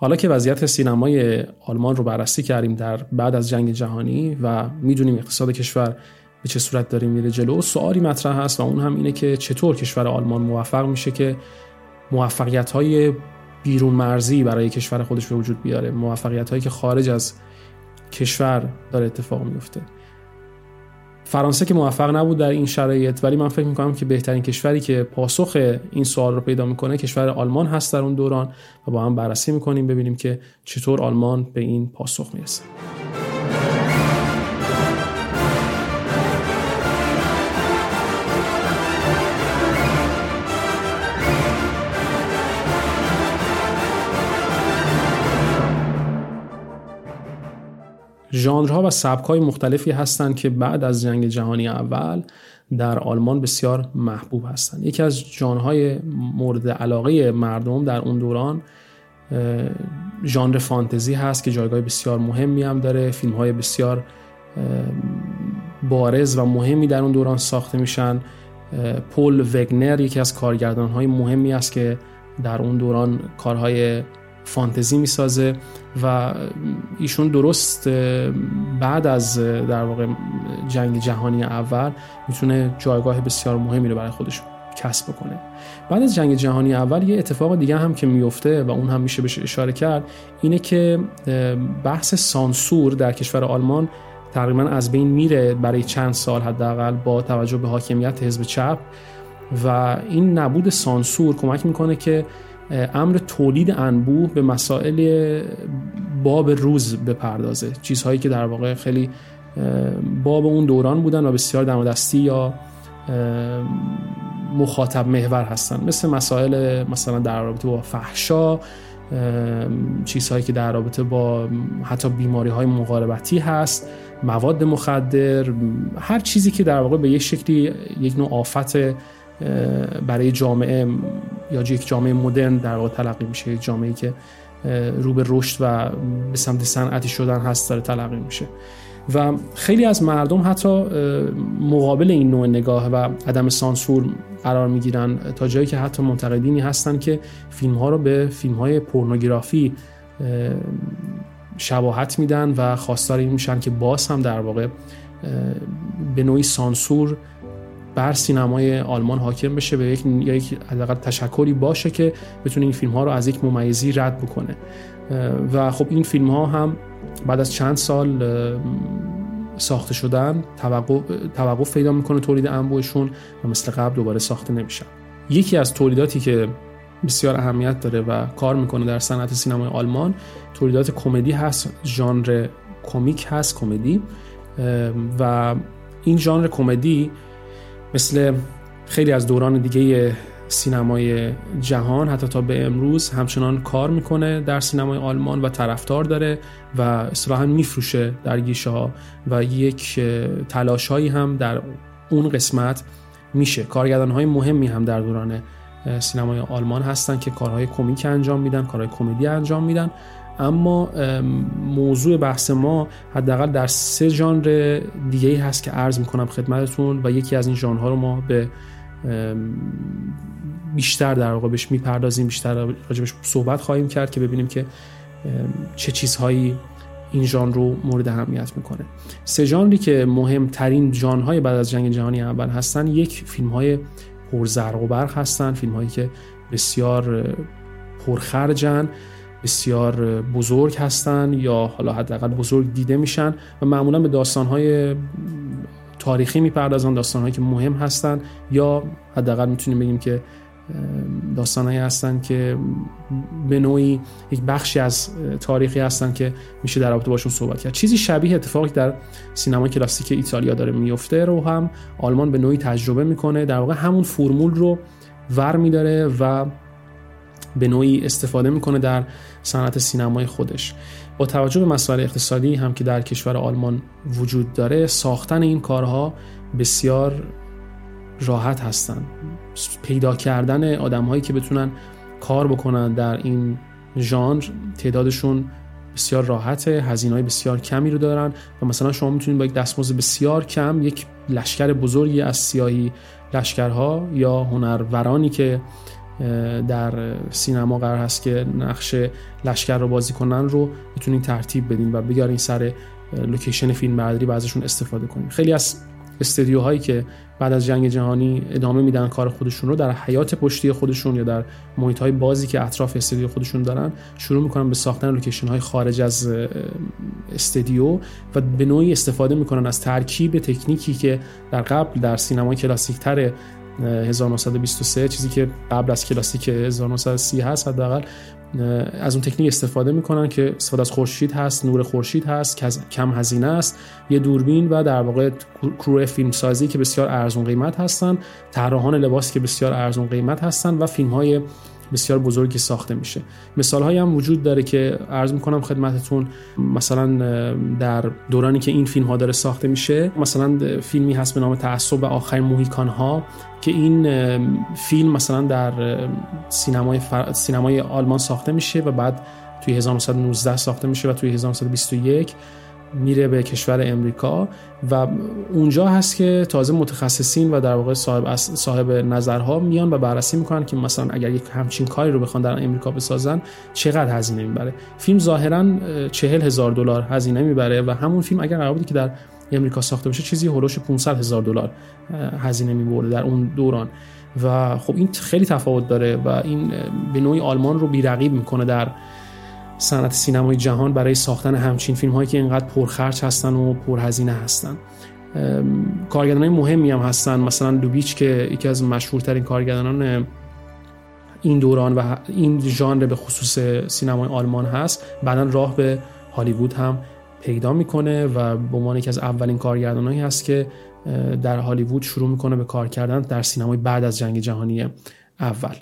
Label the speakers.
Speaker 1: حالا که وضعیت سینمای آلمان رو بررسی کردیم در بعد از جنگ جهانی و می‌دونیم اقتصاد کشور به چه صورت داره میره جلو سوالی مطرح هست و اون هم اینه که چطور کشور آلمان موفق میشه که موفقیت های بیرون مرزی برای کشور خودش به وجود بیاره موفقیت هایی که خارج از کشور داره اتفاق میفته فرانسه که موفق نبود در این شرایط ولی من فکر می‌کنم که بهترین کشوری که پاسخ این سوال رو پیدا می‌کنه کشور آلمان هست در اون دوران و با هم بررسی می‌کنیم ببینیم که چطور آلمان به این پاسخ می‌رسه. ژانرها و سبکهای مختلفی هستند که بعد از جنگ جهانی اول در آلمان بسیار محبوب هستند. یکی از ژانرهای مورد علاقه مردم در اون دوران ژانر فانتزی هست که جایگاه بسیار مهمی هم داره. فیلم های بسیار بارز و مهمی در اون دوران ساخته میشن. پول وگنر یکی از کارگردان های مهمی است که در اون دوران کارهای فانتزی می‌سازه و ایشون درست بعد از در واقع جنگ جهانی اول می‌تونه جایگاه بسیار مهمی رو برای خودش کسب بکنه. بعد از جنگ جهانی اول یه اتفاق دیگه هم که میفته و اون هم میشه بهش اشاره کرد اینه که بحث سانسور در کشور آلمان تقریبا از بین میره برای چند سال حداقل با توجه به حاکمیت حزب چپ و این نبود سانسور کمک می‌کنه که امر تولید انبوه به مسائل باب روز بپردازه. چیزهایی که در واقع خیلی باب اون دوران بودن و بسیار دستی یا مخاطب محور هستن. مثل مسائل مثلا در رابطه با فحشا چیزهایی که در رابطه با حتی بیماری های مقاربتی هست مواد مخدر هر چیزی که در واقع به یک شکلی یک نوع آفت برای جامعه یا یک جامعه مدرن در واقع تلقی میشه یک جامعه که رو به رشد و به سمت صنعتی شدن هست داره تلقی میشه. و خیلی از مردم حتی مقابل این نوع نگاه و عدم سانسور قرار می‌گیرن تا جایی که حتی منتقدینی هستن که فیلم ها رو به فیلم های پورنوگرافی شباهت میدن و خواستار این میشن که باز هم در واقع به نوعی سانسور بر سینمای آلمان حاکم بشه به یک یا یک حداقل تشکری باشه که بتونه این فیلم ها رو از یک ممیزی رد بکنه. و خب این فیلم ها هم بعد از چند سال ساخته شدن توقف پیدا می‌کنه تولید انبوهشون و مثل قبل دوباره ساخته نمیشن. یکی از تولیداتی که بسیار اهمیت داره و کار می‌کنه در صنعت سینمای آلمان تولیدات کمدی هست ژانر کمیک هست کمدی. و این ژانر کمدی مثل خیلی از دوران دیگه سینمای جهان حتی تا به امروز همچنان کار می‌کنه در سینمای آلمان و طرفدار داره و اصطلاحا میفروشه در گیشه ها و یک تلاش هایی هم در اون قسمت میشه. کارگردان های مهمی هم در دوران سینمای آلمان هستن که کارهای کمیک انجام میدن کارهای کمدی انجام میدن. اما موضوع بحث ما حداقل در سه ژانر دیگه ای هست که عرض می‌کنم خدمتتون و یکی از این ژانرها رو ما به بیشتر در واقع بهش می‌پردازیم بیشتر راجبش صحبت خواهیم کرد که ببینیم که چه چیزهایی این ژانر رو مورد اهمیت می‌کنه. سه ژانری که مهمترین ژانرهای بعد از جنگ جهانی اول هستن یک فیلم های پرزرق و برق هستن فیلم هایی که بسیار پرخرجن. بسیار بزرگ هستن یا حالا حداقل بزرگ دیده میشن و معمولا به داستانهای تاریخی می‌پردازن داستانهایی که مهم هستن یا حداقل می‌تونیم بگیم که داستانهایی هستن که به نوعی یک بخشی از تاریخی هستن که میشه در رابطه باشون صحبت کرد. چیزی شبیه اتفاقی در سینما کلاسیک ایتالیا داره میفته رو هم آلمان به نوعی تجربه می‌کنه. در واقع همون فرمول رو ور میداره و به نوعی استفاده می‌کنه در صنعت سینمای خودش. با توجه به مسائل اقتصادی هم که در کشور آلمان وجود داره ساختن این کارها بسیار راحت هستند. پیدا کردن آدمهایی که بتونن کار بکنن در این ژانر تعدادشون بسیار راحته هزینه های بسیار کمی رو دارن و مثلا شما می‌تونید با یک دستمزد بسیار کم یک لشکر بزرگی از سیاهی لشکرها یا هنرورانی که در سینما قرار هست که نقش لشکر رو بازی کنن رو می‌تونین ترتیب بدین و بیارین سر لوکیشن فیلم برداری و ازشون استفاده کنین. خیلی از استدیوهایی که بعد از جنگ جهانی ادامه میدن کار خودشون رو در حیاط پشتی خودشون یا در محیط های بازی که اطراف استدیو خودشون دارن شروع می‌کنن به ساختن لوکیشن های خارج از استدیو و به نوعی استفاده می‌کنن از ترکیب تکنیکی که در قبل در سینمای کلاسیک تر 1923 چیزی که قبل از کلاسیک 1930 هست حداقل از اون تکنیک استفاده می‌کنن که استفاده از خورشید هست نور خورشید هست کم هزینه است یه دوربین و در واقع کرو فیلم سازی که بسیار ارزون قیمت هستن طراحان لباس که بسیار ارزون قیمت هستن و فیلم های بسیار بزرگی ساخته میشه. مثال هایی هم وجود داره که عرض می‌کنم خدمتتون مثلا در دورانی که این فیلم ها داره ساخته میشه مثلا فیلمی هست به نام تعصب آخرین موهیکان ها که این فیلم مثلا در سینمای, سینمای آلمان ساخته میشه و بعد توی 1919 ساخته میشه و توی 1921 میره به کشور امریکا و اونجا هست که تازه متخصصین و در واقع صاحب, صاحب نظرها میان و بررسی می‌کنن که مثلا اگر یک همچین کاری رو بخوان در امریکا بسازن چقدر هزینه می‌بره. فیلم ظاهرا چهل هزار دلار هزینه می‌بره و همون فیلم اگر قرار که در امریکا ساخته بشه چیزی هولوش 500 هزار دلار هزینه می‌بره در اون دوران. و خب این خیلی تفاوت داره و این به نوعی آلمان رو بیرقیب می‌کنه در صنعت سینمای جهان برای ساختن همچین فیلم هایی که اینقدر پرخرج هستن و پرهزینه هستن. کارگردان های مهمی هم هستن. مثلا لوبیچ که یکی از مشهورترین کارگردانان این دوران و این ژانر به خصوص سینمای آلمان هست. بعدا راه به هالیوود هم پیدا می‌کنه و به عنوان یکی از اولین کارگردانایی هست که در هالیوود شروع می‌کنه به کار کردن در سینمای بعد از جنگ جهانی اول.